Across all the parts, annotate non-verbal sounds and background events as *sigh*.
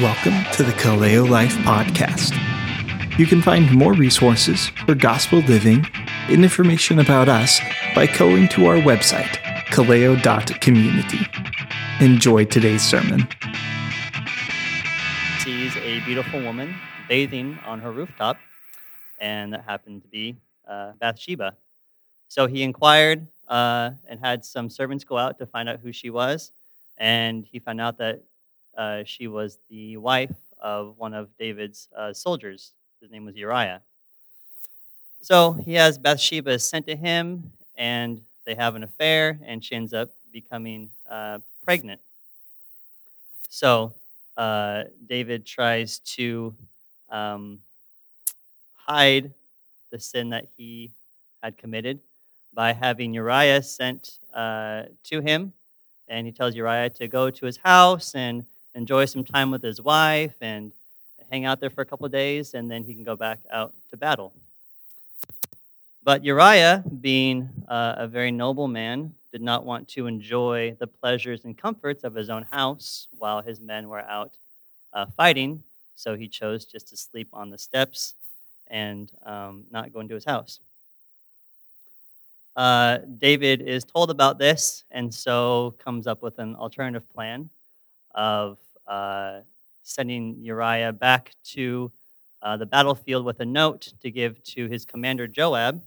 Welcome to the Kaleo Life Podcast. You can find more resources for gospel living and information about us by going to our website, kaleo.community. Enjoy today's sermon. sees a beautiful woman bathing on her rooftop, and that happened to be uh, Bathsheba. So he inquired uh, and had some servants go out to find out who she was, and he found out that uh, she was the wife of one of David's uh, soldiers. His name was Uriah. So he has Bathsheba sent to him, and they have an affair, and she ends up becoming uh, pregnant. So uh, David tries to um, hide the sin that he had committed by having Uriah sent uh, to him. And he tells Uriah to go to his house and enjoy some time with his wife and hang out there for a couple of days, and then he can go back out to battle. But Uriah, being uh, a very noble man, did not want to enjoy the pleasures and comforts of his own house while his men were out uh, fighting. So he chose just to sleep on the steps and um, not go into his house. Uh, David is told about this and so comes up with an alternative plan of uh, sending Uriah back to uh, the battlefield with a note to give to his commander Joab.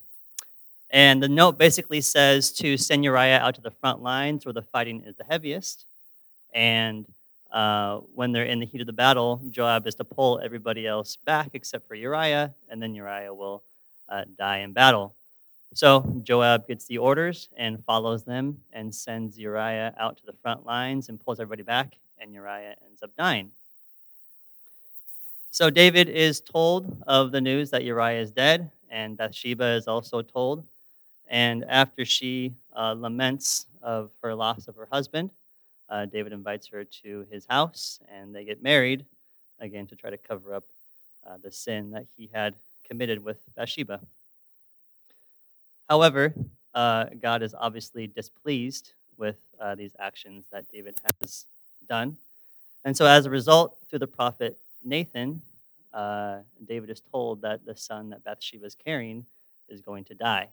And the note basically says to send Uriah out to the front lines where the fighting is the heaviest. And uh, when they're in the heat of the battle, Joab is to pull everybody else back except for Uriah, and then Uriah will uh, die in battle. So Joab gets the orders and follows them and sends Uriah out to the front lines and pulls everybody back, and Uriah ends up dying. So David is told of the news that Uriah is dead, and Bathsheba is also told. And after she uh, laments of her loss of her husband, uh, David invites her to his house, and they get married again to try to cover up uh, the sin that he had committed with Bathsheba. However, uh, God is obviously displeased with uh, these actions that David has done. And so, as a result, through the prophet Nathan, uh, David is told that the son that Bathsheba is carrying is going to die.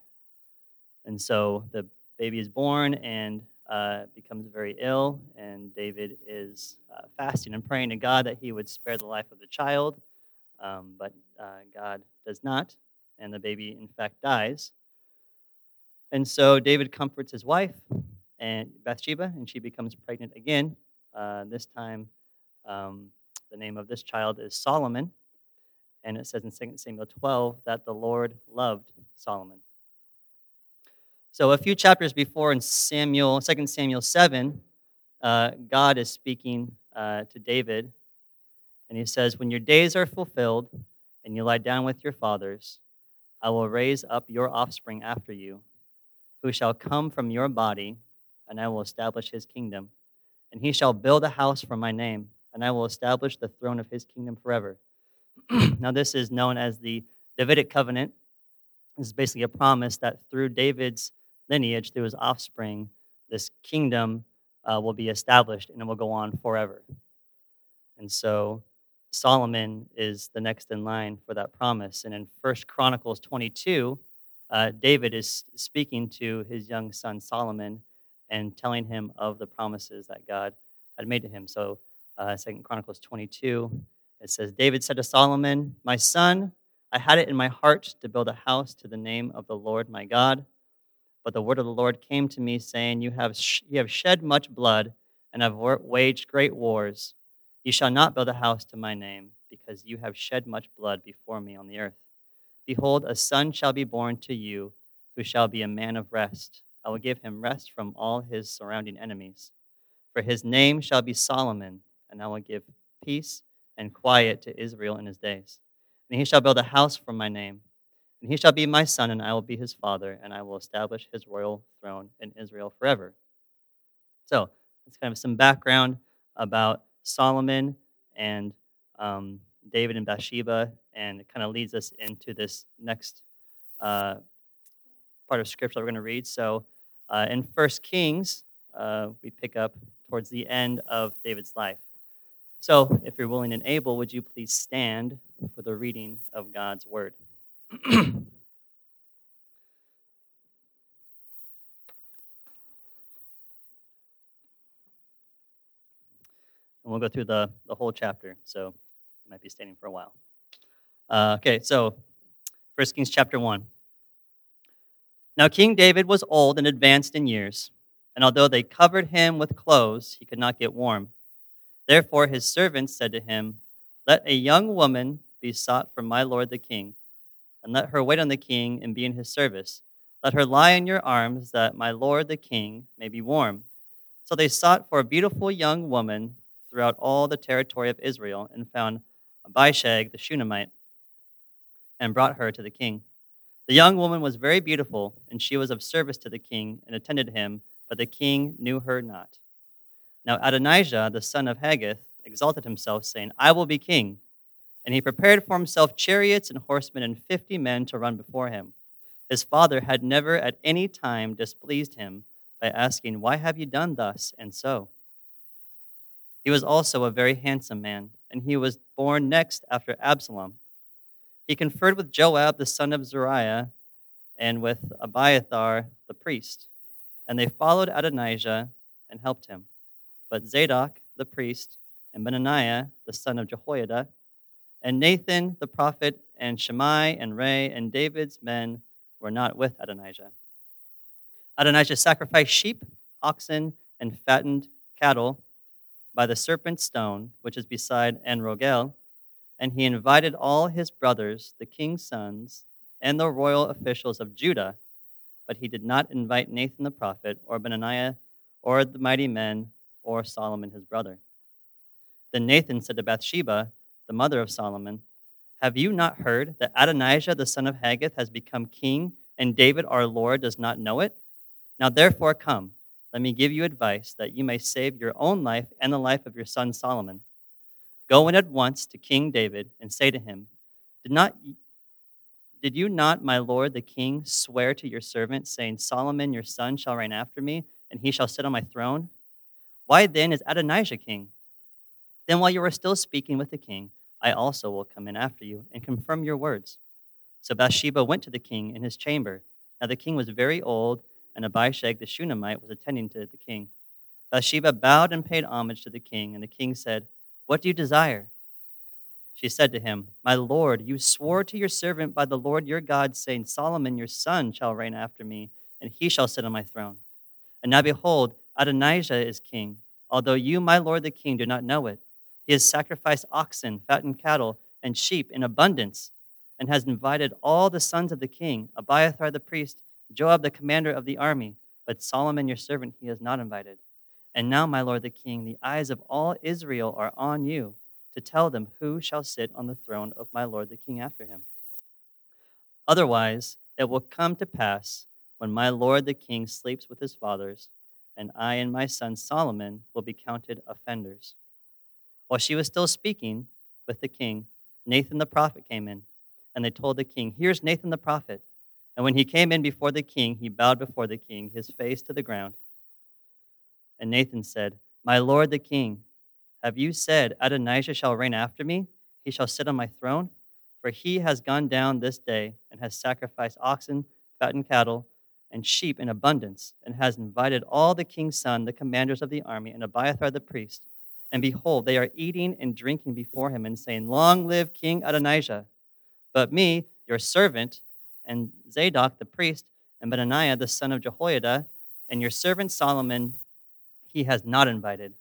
And so the baby is born and uh, becomes very ill, and David is uh, fasting and praying to God that he would spare the life of the child. Um, but uh, God does not, and the baby, in fact, dies. And so David comforts his wife, and Bathsheba, and she becomes pregnant again. Uh, this time, um, the name of this child is Solomon, and it says in 2 Samuel 12 that the Lord loved Solomon. So a few chapters before in Samuel, 2 Samuel 7, uh, God is speaking uh, to David, and he says, When your days are fulfilled and you lie down with your fathers, I will raise up your offspring after you, who shall come from your body, and I will establish his kingdom. And he shall build a house for my name, and I will establish the throne of his kingdom forever. *clears throat* now, this is known as the Davidic covenant. This is basically a promise that through David's lineage, through his offspring, this kingdom uh, will be established and it will go on forever. And so Solomon is the next in line for that promise. And in First Chronicles 22, uh, David is speaking to his young son Solomon and telling him of the promises that God had made to him. So, uh, Chronicles 22, it says, David said to Solomon, My son, I had it in my heart to build a house to the name of the Lord my God. But the word of the Lord came to me, saying, You have, sh- you have shed much blood and have waged great wars. You shall not build a house to my name, because you have shed much blood before me on the earth. Behold, a son shall be born to you, who shall be a man of rest. I will give him rest from all his surrounding enemies. For his name shall be Solomon, and I will give peace and quiet to Israel in his days. And he shall build a house for my name and he shall be my son, and I will be his father, and I will establish his royal throne in Israel forever. So, that's kind of some background about Solomon and um, David and Bathsheba, and it kind of leads us into this next uh, part of scripture we're going to read. So, uh, in First Kings, uh, we pick up towards the end of David's life. So, if you're willing and able, would you please stand for the reading of God's word? *clears throat* And we'll go through the, the whole chapter, so you might be standing for a while. Uh, okay, so 1 Kings chapter 1. Now King David was old and advanced in years, and although they covered him with clothes, he could not get warm. Therefore his servants said to him, Let a young woman be sought for my lord the king, and let her wait on the king and be in his service. Let her lie in your arms, that my lord the king may be warm. So they sought for a beautiful young woman throughout all the territory of Israel and found Abishag the Shunammite and brought her to the king. The young woman was very beautiful, and she was of service to the king and attended him, but the king knew her not. Now Adonijah, the son of Haggith, exalted himself, saying, I will be king. And he prepared for himself chariots and horsemen and fifty men to run before him. His father had never at any time displeased him by asking, Why have you done thus and so? He was also a very handsome man, and he was born next after Absalom. He conferred with Joab the son of Zeruiah and with Abiathar the priest, and they followed Adonijah and helped him. But Zadok the priest and Benaiah the son of Jehoiada and Nathan the prophet and Shimei and Rei and David's men were not with Adonijah. Adonijah sacrificed sheep, oxen, and fattened cattle by the serpent stone, which is beside En Rogel, and he invited all his brothers, the king's sons, and the royal officials of Judah, but he did not invite Nathan the prophet, or Benaiah, or the mighty men, or Solomon his brother. Then Nathan said to Bathsheba, the mother of Solomon, Have you not heard that Adonijah the son of Haggith has become king, and David our Lord does not know it? Now therefore come let me give you advice that you may save your own life and the life of your son Solomon. Go in at once to King David and say to him, Did not did you not, my lord the king, swear to your servant, saying, Solomon your son shall reign after me, and he shall sit on my throne? Why then is Adonijah king? Then while you are still speaking with the king, I also will come in after you and confirm your words. So Bathsheba went to the king in his chamber. Now the king was very old and Abishag the Shunammite was attending to the king. Bathsheba bowed and paid homage to the king, and the king said, What do you desire? She said to him, My lord, you swore to your servant by the Lord your God, saying, Solomon your son shall reign after me, and he shall sit on my throne. And now behold, Adonijah is king, although you, my lord the king, do not know it. He has sacrificed oxen, fattened cattle, and sheep in abundance, and has invited all the sons of the king, Abiathar the priest, Joab, the commander of the army, but Solomon, your servant, he has not invited. And now, my lord the king, the eyes of all Israel are on you to tell them who shall sit on the throne of my lord the king after him. Otherwise, it will come to pass when my lord the king sleeps with his fathers, and I and my son Solomon will be counted offenders. While she was still speaking with the king, Nathan the prophet came in, and they told the king, Here's Nathan the prophet. And when he came in before the king, he bowed before the king, his face to the ground. And Nathan said, My lord the king, have you said, Adonijah shall reign after me? He shall sit on my throne? For he has gone down this day and has sacrificed oxen, fattened cattle, and sheep in abundance, and has invited all the king's son, the commanders of the army, and Abiathar the priest. And behold, they are eating and drinking before him, and saying, Long live King Adonijah. But me, your servant, and Zadok the priest, and Benaiah the son of Jehoiada, and your servant Solomon he has not invited.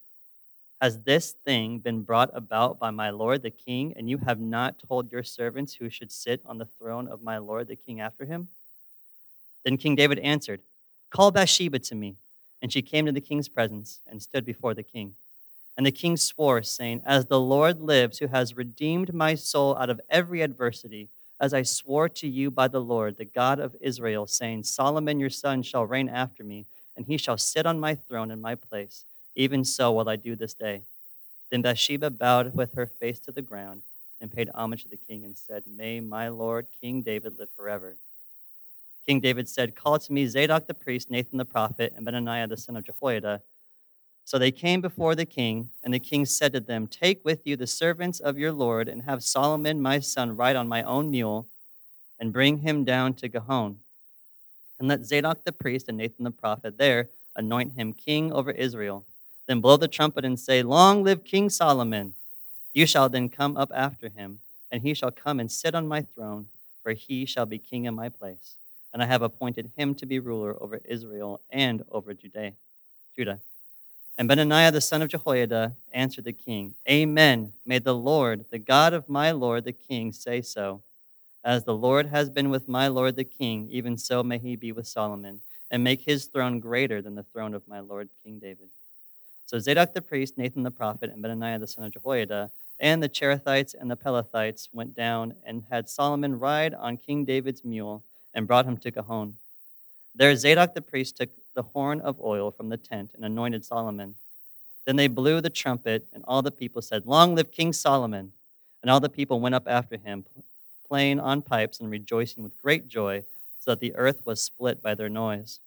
Has this thing been brought about by my lord the king, and you have not told your servants who should sit on the throne of my lord the king after him? Then King David answered, Call Bathsheba to me. And she came to the king's presence and stood before the king. And the king swore, saying, As the Lord lives, who has redeemed my soul out of every adversity, as I swore to you by the Lord, the God of Israel, saying, Solomon your son shall reign after me, and he shall sit on my throne in my place. Even so will I do this day. Then Bathsheba bowed with her face to the ground and paid homage to the king and said, May my Lord King David live forever. King David said, Call to me Zadok the priest, Nathan the prophet, and Benaniah the son of Jehoiada. So they came before the king, and the king said to them, Take with you the servants of your Lord, and have Solomon my son ride on my own mule, and bring him down to Gihon. And let Zadok the priest and Nathan the prophet there anoint him king over Israel. Then blow the trumpet and say, Long live King Solomon! You shall then come up after him, and he shall come and sit on my throne, for he shall be king in my place. And I have appointed him to be ruler over Israel and over Judah. Judah. And Benaiah the son of Jehoiada answered the king, Amen. May the Lord, the God of my Lord the king, say so. As the Lord has been with my Lord the king, even so may he be with Solomon, and make his throne greater than the throne of my Lord King David. So Zadok the priest, Nathan the prophet, and Benaniah the son of Jehoiada, and the Cherethites and the Pelethites went down and had Solomon ride on King David's mule and brought him to Gihon. There Zadok the priest took the horn of oil from the tent and anointed Solomon. Then they blew the trumpet, and all the people said, Long live King Solomon! And all the people went up after him, playing on pipes and rejoicing with great joy, so that the earth was split by their noise.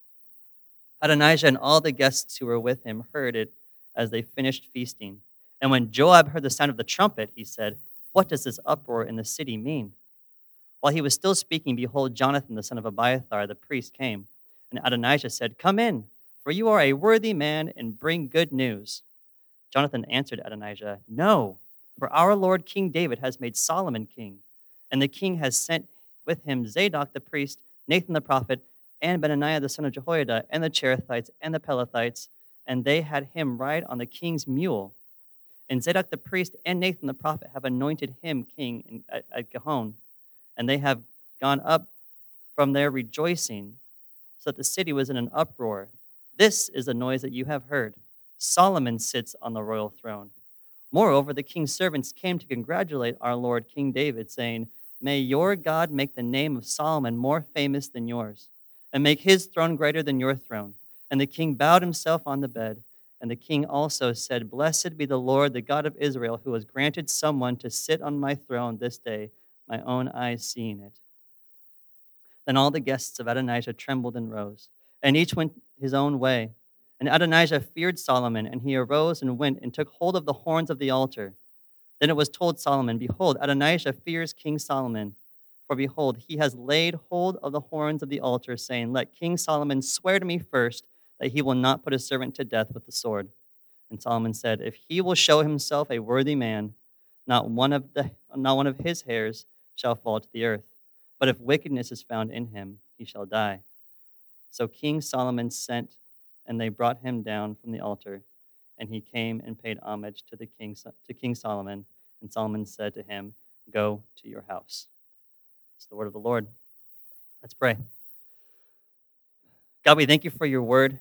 Adonijah and all the guests who were with him heard it as they finished feasting. And when Joab heard the sound of the trumpet, he said, What does this uproar in the city mean? While he was still speaking, behold, Jonathan the son of Abiathar the priest came. And Adonijah said, Come in, for you are a worthy man, and bring good news. Jonathan answered Adonijah, No, for our Lord King David has made Solomon king, and the king has sent with him Zadok the priest, Nathan the prophet, and Benaniah the son of Jehoiada, and the Cherethites and the Pelethites, and they had him ride on the king's mule. And Zadok the priest and Nathan the prophet have anointed him king in, at, at Gihon, and they have gone up from there rejoicing so that the city was in an uproar. This is the noise that you have heard. Solomon sits on the royal throne. Moreover, the king's servants came to congratulate our Lord King David, saying, May your God make the name of Solomon more famous than yours, and make his throne greater than your throne. And the king bowed himself on the bed. And the king also said, Blessed be the Lord, the God of Israel, who has granted someone to sit on my throne this day, my own eyes seeing it. Then all the guests of Adonijah trembled and rose, and each went his own way. And Adonijah feared Solomon, and he arose and went and took hold of the horns of the altar. Then it was told Solomon, Behold, Adonijah fears King Solomon. For behold, he has laid hold of the horns of the altar, saying, Let King Solomon swear to me first that he will not put his servant to death with the sword. And Solomon said, If he will show himself a worthy man, not one of, the, not one of his hairs shall fall to the earth. But if wickedness is found in him, he shall die. So King Solomon sent, and they brought him down from the altar. And he came and paid homage to, the king, to King Solomon. And Solomon said to him, Go to your house. It's the word of the Lord. Let's pray. God, we thank you for your word.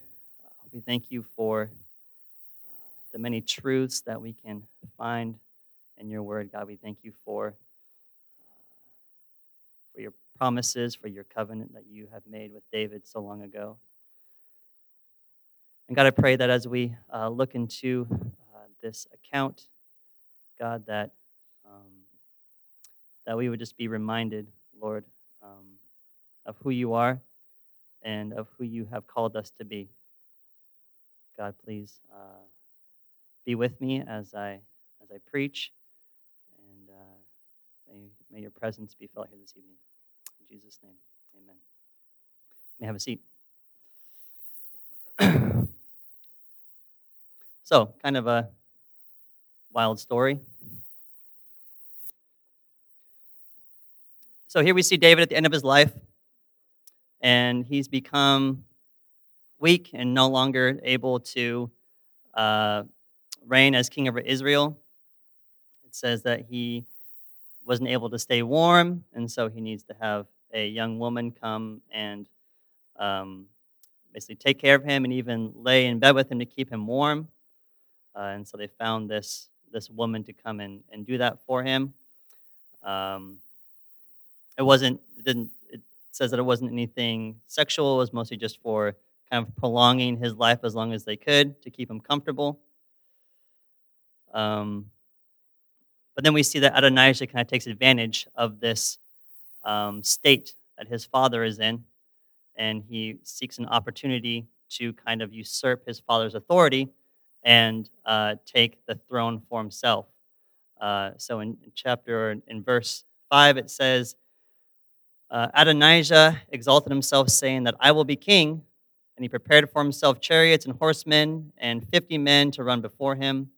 We thank you for uh, the many truths that we can find in your word. God, we thank you for for your promises, for your covenant that you have made with David so long ago. And God, I pray that as we uh, look into uh, this account, God, that um, that we would just be reminded, Lord, um, of who you are and of who you have called us to be. God, please uh, be with me as I as I preach, and uh, may, may your presence be felt here this evening. In Jesus' name, amen. You may have a seat. *clears throat* so, kind of a wild story. So, here we see David at the end of his life, and he's become weak and no longer able to uh, reign as king over Israel. It says that he wasn't able to stay warm, and so he needs to have a young woman come and um, basically take care of him and even lay in bed with him to keep him warm. Uh, and so they found this this woman to come in and do that for him. Um, it wasn't. It didn't. It says that it wasn't anything sexual. It was mostly just for kind of prolonging his life as long as they could to keep him comfortable. Um, but then we see that Adonijah kind of takes advantage of this um, state that his father is in, and he seeks an opportunity to kind of usurp his father's authority and uh, take the throne for himself. Uh, so in, chapter, in verse 5, it says, uh, Adonijah exalted himself, saying that I will be king. And he prepared for himself chariots and horsemen and 50 men to run before him.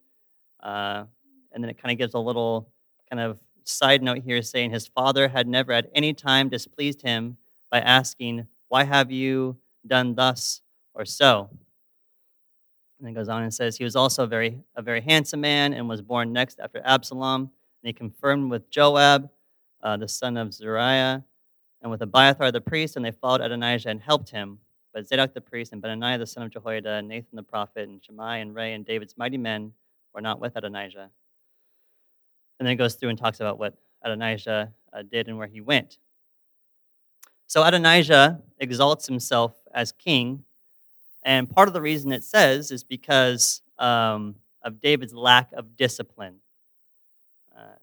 Uh, and then it kind of gives a little kind of side note here saying his father had never at any time displeased him by asking, Why have you done thus or so? And then goes on and says, He was also very, a very handsome man and was born next after Absalom. And he confirmed with Joab, uh, the son of Zeruiah, and with Abiathar the priest, and they followed Adonijah and helped him. But Zadok the priest and Benaniah the son of Jehoiada, and Nathan the prophet, and Shimei and Rei and David's mighty men were not with Adonijah. And then it goes through and talks about what Adonijah uh, did and where he went. So Adonijah exalts himself as king, and part of the reason it says is because um, of David's lack of discipline. Uh,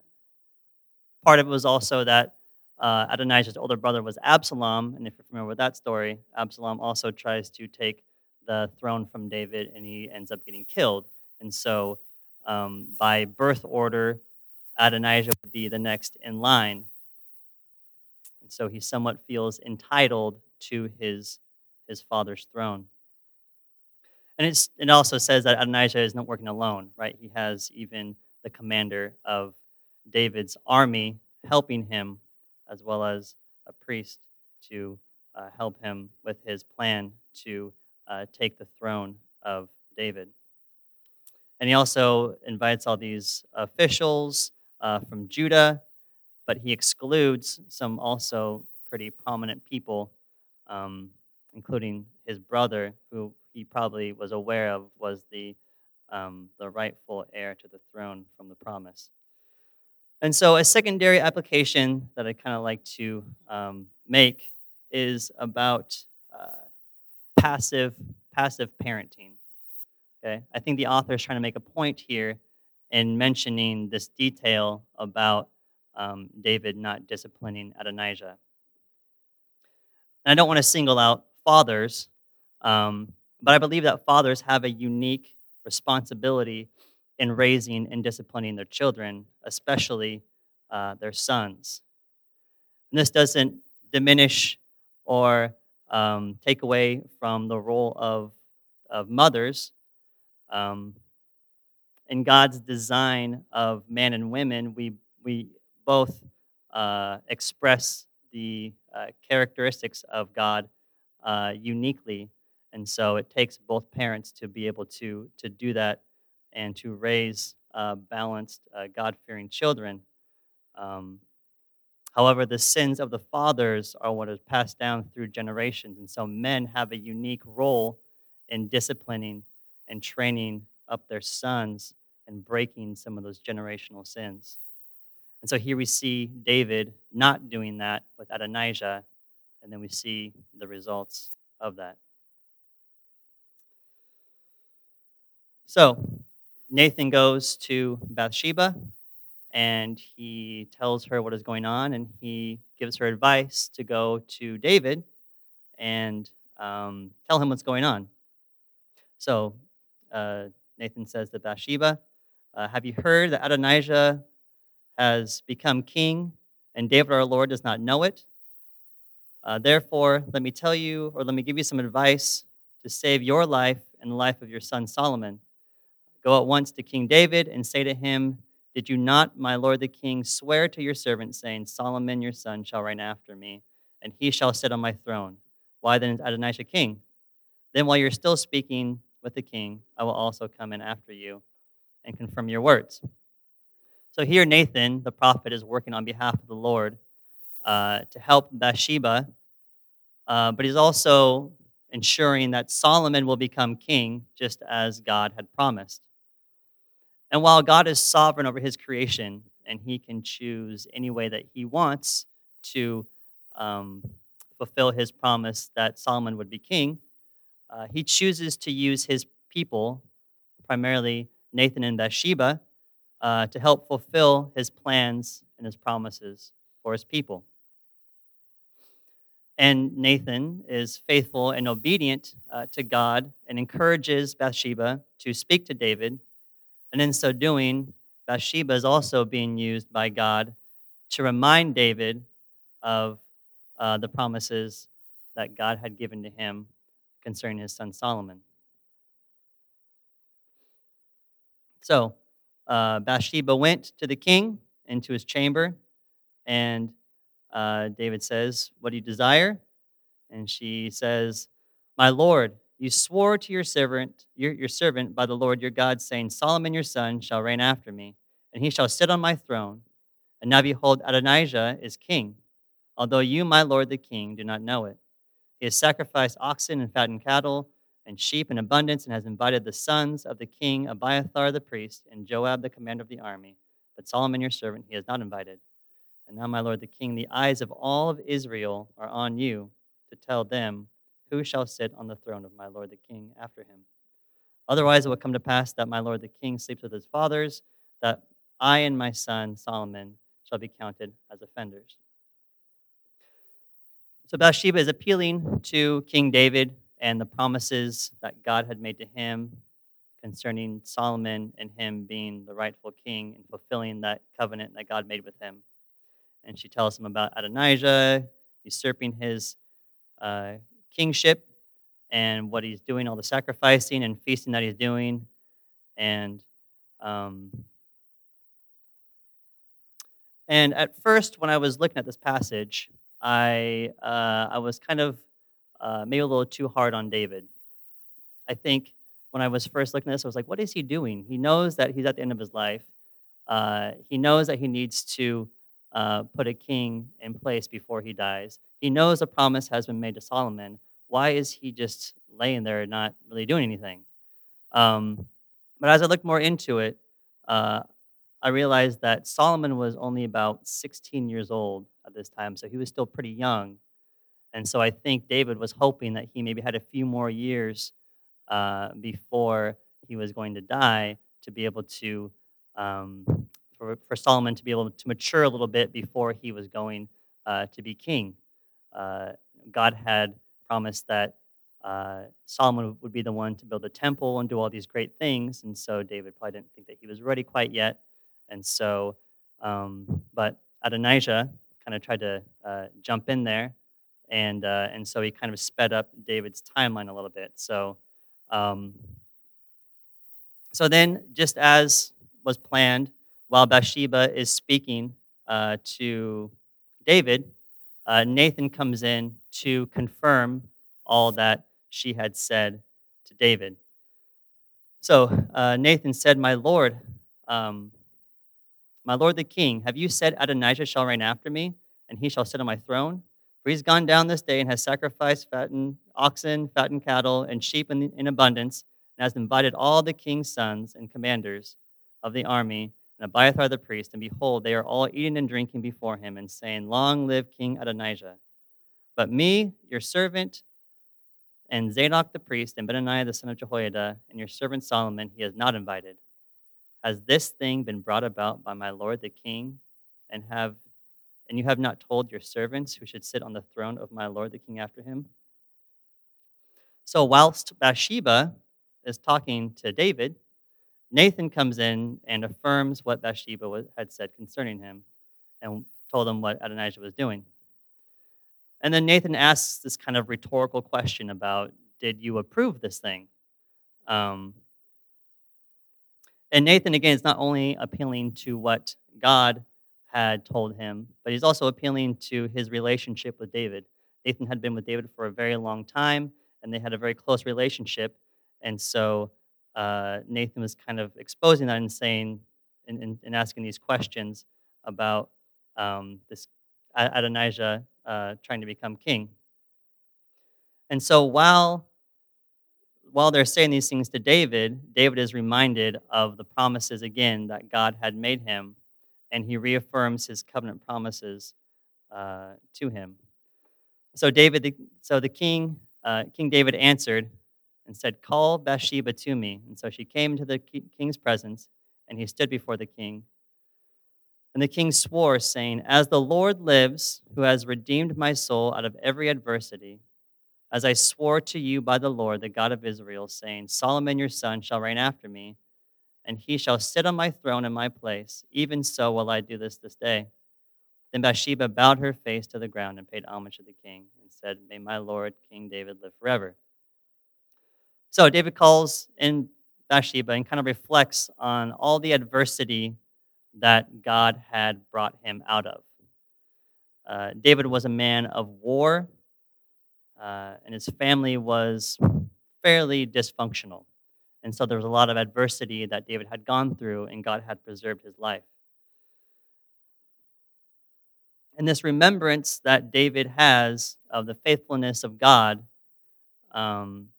part of it was also that uh, Adonijah's older brother was Absalom, and if you're familiar with that story, Absalom also tries to take the throne from David, and he ends up getting killed. And so, um, by birth order, Adonijah would be the next in line. And so he somewhat feels entitled to his, his father's throne. And it's, it also says that Adonijah is not working alone, right? He has even the commander of David's army helping him, as well as a priest to uh, help him with his plan to uh, take the throne of David. And he also invites all these officials uh, from Judah, but he excludes some also pretty prominent people, um, including his brother, who he probably was aware of was the, um, the rightful heir to the throne from the promise. And so, a secondary application that I kind of like to um, make is about uh, passive passive parenting. Okay, I think the author is trying to make a point here in mentioning this detail about um, David not disciplining Adonijah. And I don't want to single out fathers, um, but I believe that fathers have a unique responsibility in raising and disciplining their children, especially uh, their sons. And this doesn't diminish or um, take away from the role of, of mothers. Um, in God's design of men and women, we, we both uh, express the uh, characteristics of God uh, uniquely. And so it takes both parents to be able to, to do that and to raise uh, balanced, uh, God fearing children. Um, however, the sins of the fathers are what is passed down through generations. And so men have a unique role in disciplining and training up their sons and breaking some of those generational sins. And so here we see David not doing that with Adonijah, and then we see the results of that. So Nathan goes to Bathsheba and he tells her what is going on, and he gives her advice to go to David and um, tell him what's going on. So uh, Nathan says to Bathsheba, uh, Have you heard that Adonijah has become king, and David our Lord does not know it? Uh, therefore, let me tell you, or let me give you some advice to save your life and the life of your son Solomon. Go at once to King David and say to him, Did you not, my lord the king, swear to your servant, saying, Solomon your son shall reign after me, and he shall sit on my throne? Why then is Adonijah king? Then while you're still speaking with the king, I will also come in after you and confirm your words. So here, Nathan, the prophet, is working on behalf of the Lord uh, to help Bathsheba, uh, but he's also ensuring that Solomon will become king just as God had promised. And while God is sovereign over his creation and he can choose any way that he wants to um, fulfill his promise that Solomon would be king, uh, he chooses to use his people, primarily Nathan and Bathsheba uh, to help fulfill his plans and his promises for his people. and Nathan is faithful and obedient uh, to God and encourages Bathsheba to speak to David. And in so doing, Bathsheba is also being used by God to remind David of uh, the promises that God had given to him concerning his son Solomon. So uh, Bathsheba went to the king into his chamber, and uh, David says, What do you desire? And she says, My Lord, you swore to your servant, your, your servant by the Lord your God, saying, Solomon your son shall reign after me, and he shall sit on my throne. And now behold, Adonijah is king, although you, my lord the king, do not know it. He has sacrificed oxen and fattened cattle and sheep in abundance, and has invited the sons of the king Abiathar the priest and Joab the commander of the army. But Solomon your servant he has not invited. And now, my lord the king, the eyes of all of Israel are on you to tell them who shall sit on the throne of my lord the king after him. Otherwise, it will come to pass that my lord the king sleeps with his fathers, that I and my son Solomon shall be counted as offenders. So Bathsheba is appealing to King David and the promises that God had made to him concerning Solomon and him being the rightful king and fulfilling that covenant that God made with him. And she tells him about Adonijah usurping his uh, kingship and what he's doing, all the sacrificing and feasting that he's doing. And um, and at first, when I was looking at this passage, I uh, I was kind of uh, maybe a little too hard on David. I think when I was first looking at this, I was like, what is he doing? He knows that he's at the end of his life. Uh, he knows that he needs to uh, put a king in place before he dies. He knows a promise has been made to Solomon. Why is he just laying there not really doing anything? Um, but as I looked more into it, uh, I realized that Solomon was only about 16 years old at this time, so he was still pretty young. And so I think David was hoping that he maybe had a few more years uh, before he was going to die to be able to, um, for, for Solomon to be able to mature a little bit before he was going uh, to be king. Uh, God had promised that uh, Solomon would be the one to build the temple and do all these great things. And so David probably didn't think that he was ready quite yet. And so, um, but Adonijah kind of tried to uh, jump in there and uh, and so he kind of sped up David's timeline a little bit. So, um, so then, just as was planned, while Bathsheba is speaking uh, to David, uh, Nathan comes in to confirm all that she had said to David. So uh, Nathan said, "My lord." Um, my lord the king, have you said Adonijah shall reign after me, and he shall sit on my throne? For he's gone down this day and has sacrificed fattened oxen, fattened cattle, and sheep in, in abundance, and has invited all the king's sons and commanders of the army and Abiathar the priest. And behold, they are all eating and drinking before him, and saying, Long live King Adonijah. But me, your servant, and Zadok the priest, and Benaniah the son of Jehoiada, and your servant Solomon, he is not invited. Has this thing been brought about by my lord the king? And have and you have not told your servants who should sit on the throne of my lord the king after him? So, whilst Bathsheba is talking to David, Nathan comes in and affirms what Bathsheba had said concerning him and told him what Adonijah was doing. And then Nathan asks this kind of rhetorical question about Did you approve this thing? Um, and Nathan, again, is not only appealing to what God had told him, but he's also appealing to his relationship with David. Nathan had been with David for a very long time, and they had a very close relationship. And so uh, Nathan was kind of exposing that and saying, and, and, asking these questions about um, this Adonijah uh, trying to become king. And so while while they're saying these things to David, David is reminded of the promises again that God had made him and he reaffirms his covenant promises uh, to him. So David, the, so the king, uh, King David answered and said, "Call Bathsheba to me." And so she came to the king's presence, and he stood before the king. And the king swore, saying, As the Lord lives, who has redeemed my soul out of every adversity, as I swore to you by the Lord, the God of Israel, saying, Solomon your son shall reign after me, and he shall sit on my throne in my place. Even so will I do this this day. Then Bathsheba bowed her face to the ground and paid homage to the king and said, May my Lord King David live forever. So David calls in Bathsheba and kind of reflects on all the adversity that God had brought him out of. Uh, David was a man of war, uh, and his family was fairly dysfunctional. And so there was a lot of adversity that David had gone through, and God had preserved his life. And this remembrance that David has of the faithfulness of God, um,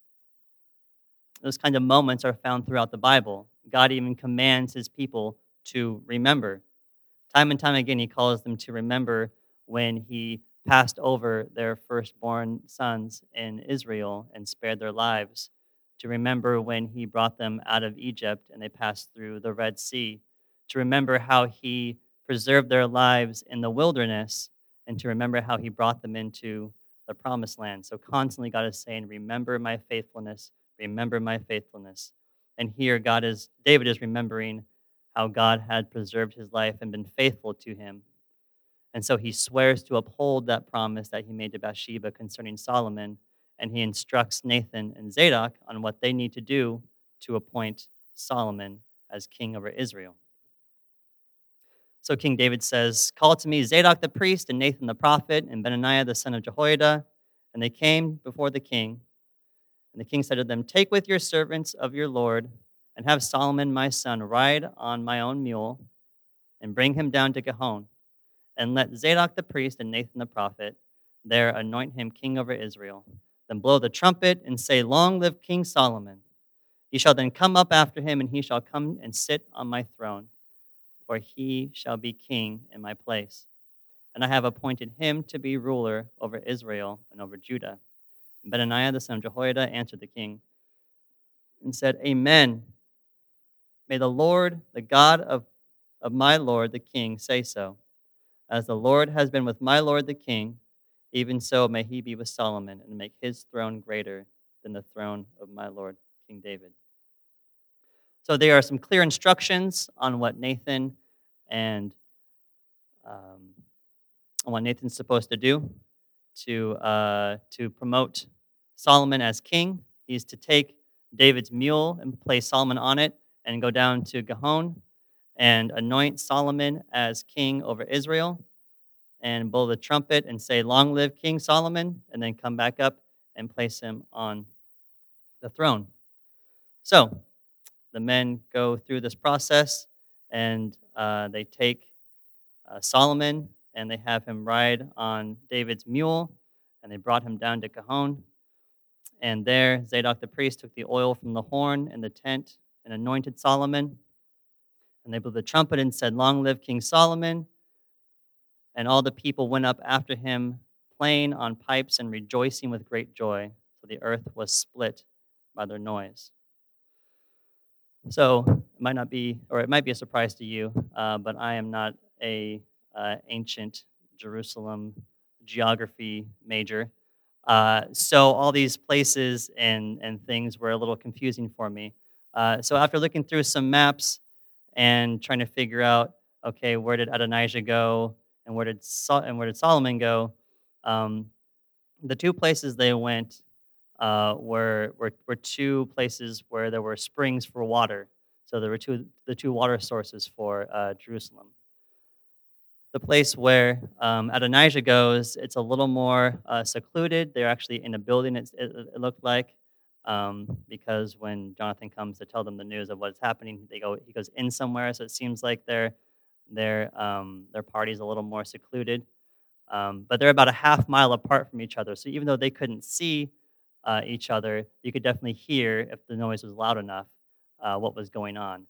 those kind of moments are found throughout the Bible. God even commands his people to remember. Time and time again, he calls them to remember when he passed over their firstborn sons in Israel and spared their lives, to remember when he brought them out of Egypt and they passed through the Red Sea, to remember how he preserved their lives in the wilderness, and to remember how he brought them into the promised land. So constantly, God is saying, Remember my faithfulness, remember my faithfulness. And here, God is, David is remembering how God had preserved his life and been faithful to him. And so he swears to uphold that promise that he made to Bathsheba concerning Solomon, and he instructs Nathan and Zadok on what they need to do to appoint Solomon as king over Israel. So King David says, Call to me Zadok the priest and Nathan the prophet and Benaniah the son of Jehoiada. And they came before the king. And the king said to them, Take with your servants of your Lord and have Solomon my son ride on my own mule and bring him down to Gihon. And let Zadok the priest and Nathan the prophet there anoint him king over Israel. Then blow the trumpet and say, Long live King Solomon. He shall then come up after him, and he shall come and sit on my throne, for he shall be king in my place. And I have appointed him to be ruler over Israel and over Judah. Benaniah the son of Jehoiada answered the king and said, Amen. May the Lord, the God of, of my Lord the king, say so. As the Lord has been with my Lord the king, even so may he be with Solomon and make his throne greater than the throne of my Lord King David. So there are some clear instructions on what Nathan and um, what Nathan's supposed to do to uh, to promote Solomon as king. He's to take David's mule and place Solomon on it and go down to Gihon and anoint Solomon as king over Israel and blow the trumpet and say, Long live King Solomon, and then come back up and place him on the throne. So the men go through this process and uh, they take uh, Solomon and they have him ride on David's mule and they brought him down to Gihon. And there, Zadok the priest took the oil from the horn in the tent and anointed Solomon. And they blew the trumpet and said, Long live King Solomon. And all the people went up after him, playing on pipes and rejoicing with great joy. So the earth was split by their noise. So it might not be, or it might be a surprise to you, uh, but I am not a uh, ancient Jerusalem geography major. Uh, so all these places and, and things were a little confusing for me. Uh, so after looking through some maps and trying to figure out, okay, where did Adonijah go and where did Sol- and where did Solomon go? Um, the two places they went uh, were, were were two places where there were springs for water. So there were two the two water sources for uh, Jerusalem. The place where um, Adonijah goes, it's a little more uh, secluded. They're actually in a building. It, it, looked like, um, because when Jonathan comes to tell them the news of what's happening, they go he goes in somewhere. So it seems like their their um, their party's a little more secluded. Um, but they're about a half mile apart from each other. So even though they couldn't see uh, each other, you could definitely hear if the noise was loud enough uh, what was going on.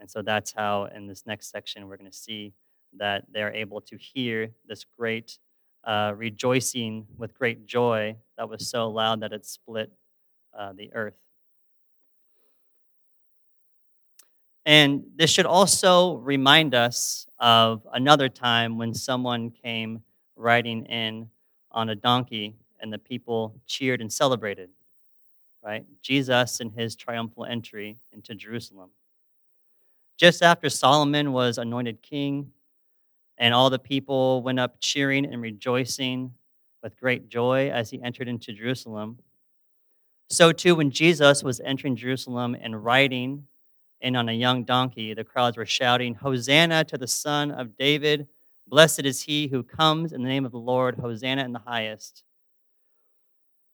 And so that's how in this next section we're going to see that they're able to hear this great uh, rejoicing with great joy that was so loud that it split uh, the earth. And this should also remind us of another time when someone came riding in on a donkey and the people cheered and celebrated, right? Jesus and his triumphal entry into Jerusalem. Just after Solomon was anointed king, and all the people went up cheering and rejoicing with great joy as he entered into Jerusalem. So, too, when Jesus was entering Jerusalem and riding in on a young donkey, the crowds were shouting, Hosanna to the Son of David! Blessed is he who comes in the name of the Lord, Hosanna in the highest.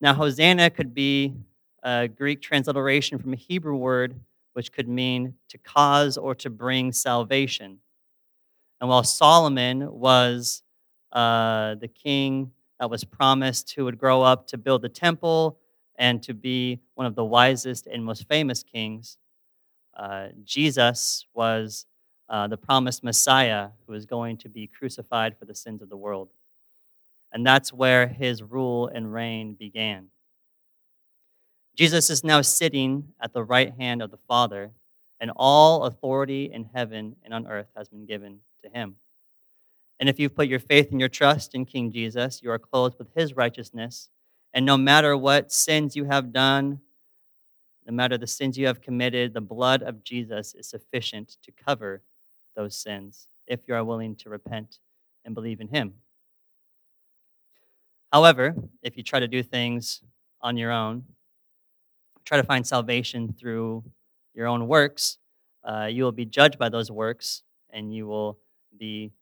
Now, Hosanna could be a Greek transliteration from a Hebrew word which could mean to cause or to bring salvation. And while Solomon was uh, the king that was promised who would grow up to build the temple and to be one of the wisest and most famous kings, uh, Jesus was uh, the promised Messiah who was going to be crucified for the sins of the world. And that's where his rule and reign began. Jesus is now sitting at the right hand of the Father, and all authority in heaven and on earth has been given to him. And if you've put your faith and your trust in King Jesus, you are clothed with his righteousness. And no matter what sins you have done, no matter the sins you have committed, the blood of Jesus is sufficient to cover those sins if you are willing to repent and believe in him. However, if you try to do things on your own, try to find salvation through your own works, uh, you will be judged by those works and you will be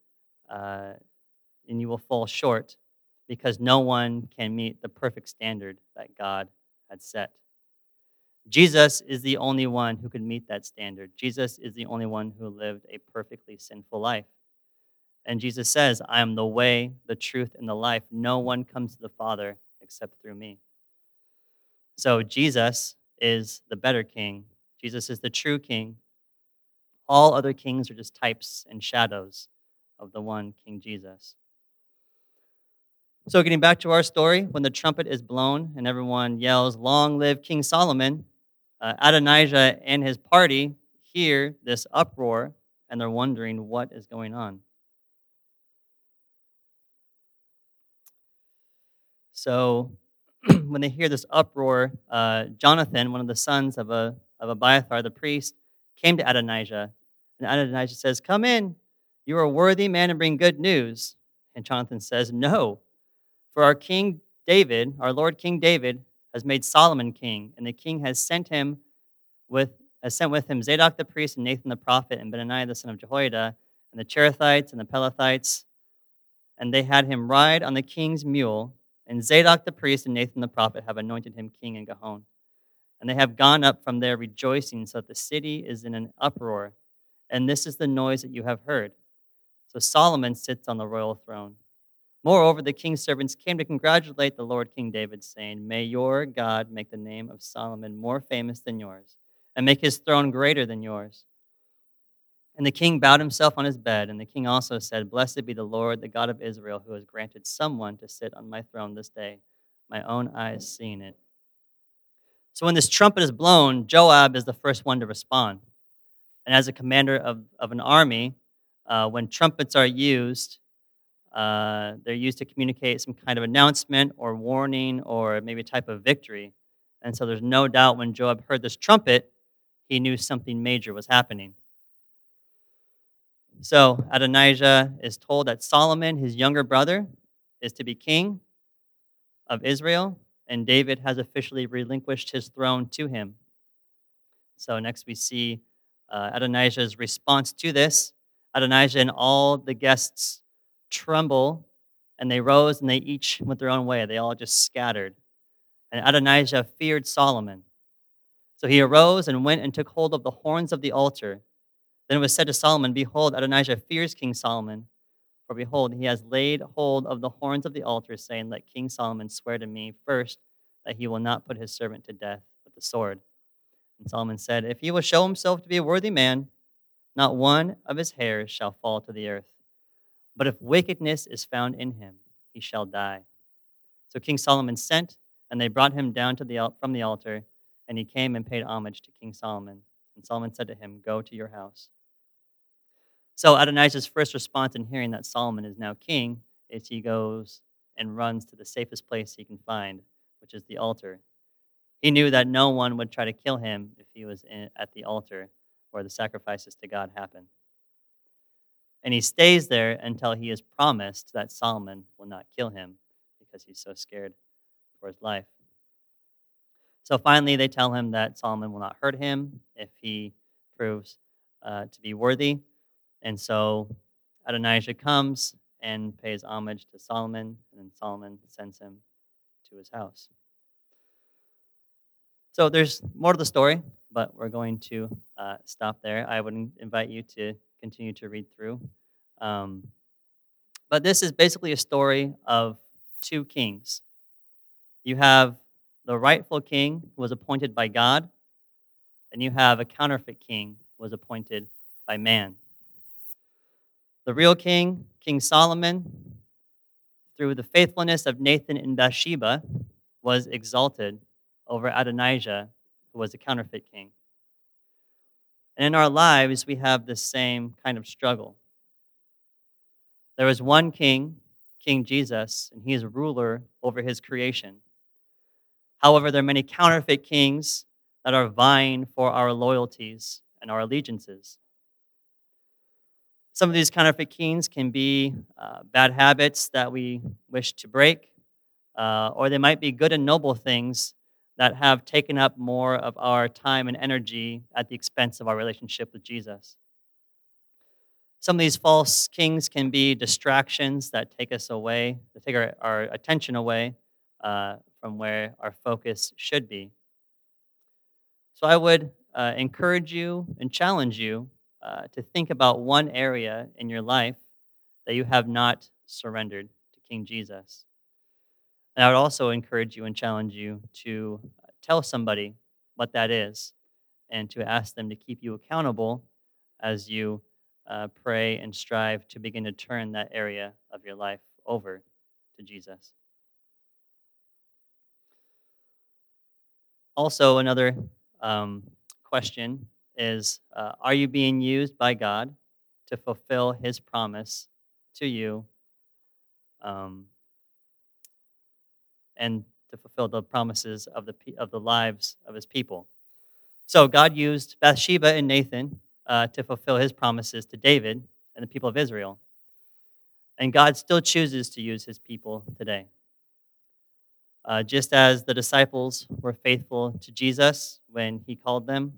uh, and you will fall short because no one can meet the perfect standard that God had set. Jesus is the only one who could meet that standard. Jesus is the only one who lived a perfectly sinful life. And Jesus says, I am the way, the truth, and the life. No one comes to the Father except through me. So Jesus is the better king. Jesus is the true king. All other kings are just types and shadows of the one King Jesus. So, getting back to our story, when the trumpet is blown and everyone yells, Long live King Solomon, uh, Adonijah and his party hear this uproar and they're wondering what is going on. So, *clears throat* when they hear this uproar, uh, Jonathan, one of the sons of, a, of Abiathar the priest, came to Adonijah. And Adonijah says, Come in, you are a worthy man and bring good news. And Jonathan says, No, for our King David, our Lord King David, has made Solomon king, and the king has sent him with has sent with him Zadok the priest and Nathan the prophet and Benaiah the son of Jehoiada and the Cherethites and the Pelethites, and they had him ride on the king's mule. And Zadok the priest and Nathan the prophet have anointed him king in Gihon. And they have gone up from there rejoicing, so that the city is in an uproar. And this is the noise that you have heard. So Solomon sits on the royal throne. Moreover, the king's servants came to congratulate the Lord King David, saying, May your God make the name of Solomon more famous than yours, and make his throne greater than yours. And the king bowed himself on his bed, and the king also said, Blessed be the Lord, the God of Israel, who has granted someone to sit on my throne this day, my own eyes seeing it. So when this trumpet is blown, Joab is the first one to respond. And as a commander of, of an army, uh, when trumpets are used, uh, they're used to communicate some kind of announcement or warning or maybe a type of victory. And so there's no doubt when Joab heard this trumpet, he knew something major was happening. So Adonijah is told that Solomon, his younger brother, is to be king of Israel, and David has officially relinquished his throne to him. So next we see uh, Adonijah's response to this. Adonijah and all the guests tremble, and they rose and they each went their own way. They all just scattered. And Adonijah feared Solomon. So he arose and went and took hold of the horns of the altar. Then it was said to Solomon, Behold, Adonijah fears King Solomon. For behold, he has laid hold of the horns of the altar, saying, Let King Solomon swear to me first that he will not put his servant to death with the sword. And Solomon said, If he will show himself to be a worthy man, not one of his hairs shall fall to the earth. But if wickedness is found in him, he shall die. So King Solomon sent, and they brought him down to the, from the altar, and he came and paid homage to King Solomon. And Solomon said to him, Go to your house. So Adonijah's first response in hearing that Solomon is now king is he goes and runs to the safest place he can find, which is the altar. He knew that no one would try to kill him if he was in, at the altar where the sacrifices to God happen. And he stays there until he is promised that Solomon will not kill him because he's so scared for his life. So finally, they tell him that Solomon will not hurt him if he proves uh, to be worthy. And so Adonijah comes and pays homage to Solomon, and then Solomon sends him to his house. So there's more to the story, but we're going to uh, stop there. I would invite you to continue to read through. Um, but this is basically a story of two kings. You have the rightful king who was appointed by God, and you have a counterfeit king who was appointed by man. The real king, King Solomon, through the faithfulness of Nathan and Bathsheba, was exalted over Adonijah, who was a counterfeit king. And in our lives, we have the same kind of struggle. There is one king, King Jesus, and he is a ruler over his creation. However, there are many counterfeit kings that are vying for our loyalties and our allegiances. Some of these counterfeit kings can be uh, bad habits that we wish to break, uh, or they might be good and noble things that have taken up more of our time and energy at the expense of our relationship with Jesus. Some of these false kings can be distractions that take us away, that take our, our attention away uh, from where our focus should be. So I would uh, encourage you and challenge you uh, to think about one area in your life that you have not surrendered to King Jesus. And I would also encourage you and challenge you to tell somebody what that is and to ask them to keep you accountable as you uh, pray and strive to begin to turn that area of your life over to Jesus. Also, another um, question is uh, Are you being used by God to fulfill his promise to you um, and to fulfill the promises of the, of the lives of his people? So, God used Bathsheba and Nathan uh, to fulfill his promises to David and the people of Israel. And God still chooses to use his people today. Uh, just as the disciples were faithful to Jesus when he called them,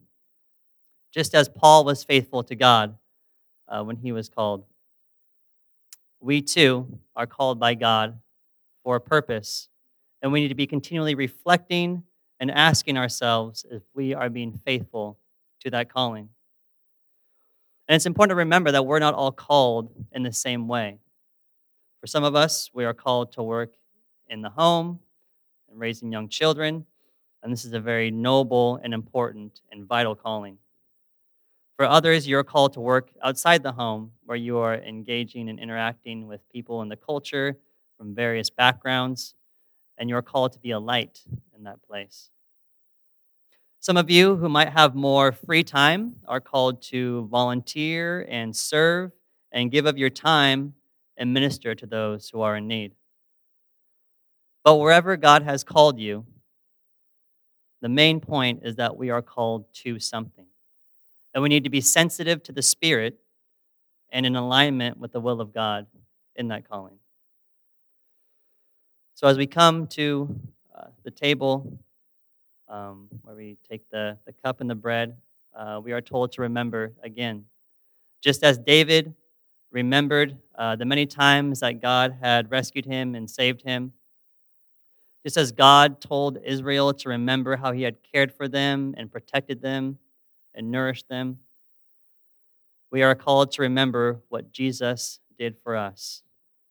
just as Paul was faithful to God uh, when he was called, we too are called by God for a purpose. And we need to be continually reflecting and asking ourselves if we are being faithful to that calling. And it's important to remember that we're not all called in the same way. For some of us, we are called to work in the home and raising young children, and this is a very noble and important and vital calling. For others, you're called to work outside the home where you are engaging and interacting with people in the culture from various backgrounds, and you're called to be a light in that place. Some of you who might have more free time are called to volunteer and serve and give of your time and minister to those who are in need. But wherever God has called you, the main point is that we are called to something. And we need to be sensitive to the Spirit and in alignment with the will of God in that calling. So as we come to uh, the table um, where we take the, the cup and the bread, uh, we are told to remember again. Just as David remembered uh, the many times that God had rescued him and saved him, just as God told Israel to remember how he had cared for them and protected them and nourished them, we are called to remember what Jesus did for us.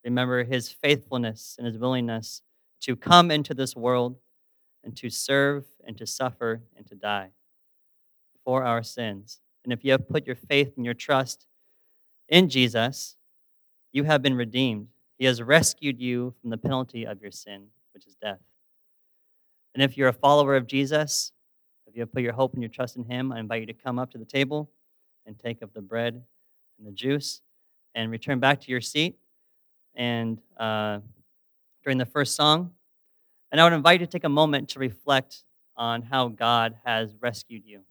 Remember his faithfulness and his willingness to come into this world and to serve and to suffer and to die for our sins. And if you have put your faith and your trust in Jesus, you have been redeemed. He has rescued you from the penalty of your sin, which is death. And if you're a follower of Jesus, If you have put your hope and your trust in Him, I invite you to come up to the table and take of the bread and the juice and return back to your seat. And uh, during the first song, and I would invite you to take a moment to reflect on how God has rescued you,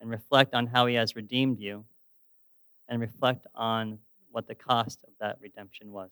and reflect on how He has redeemed you, and reflect on what the cost of that redemption was.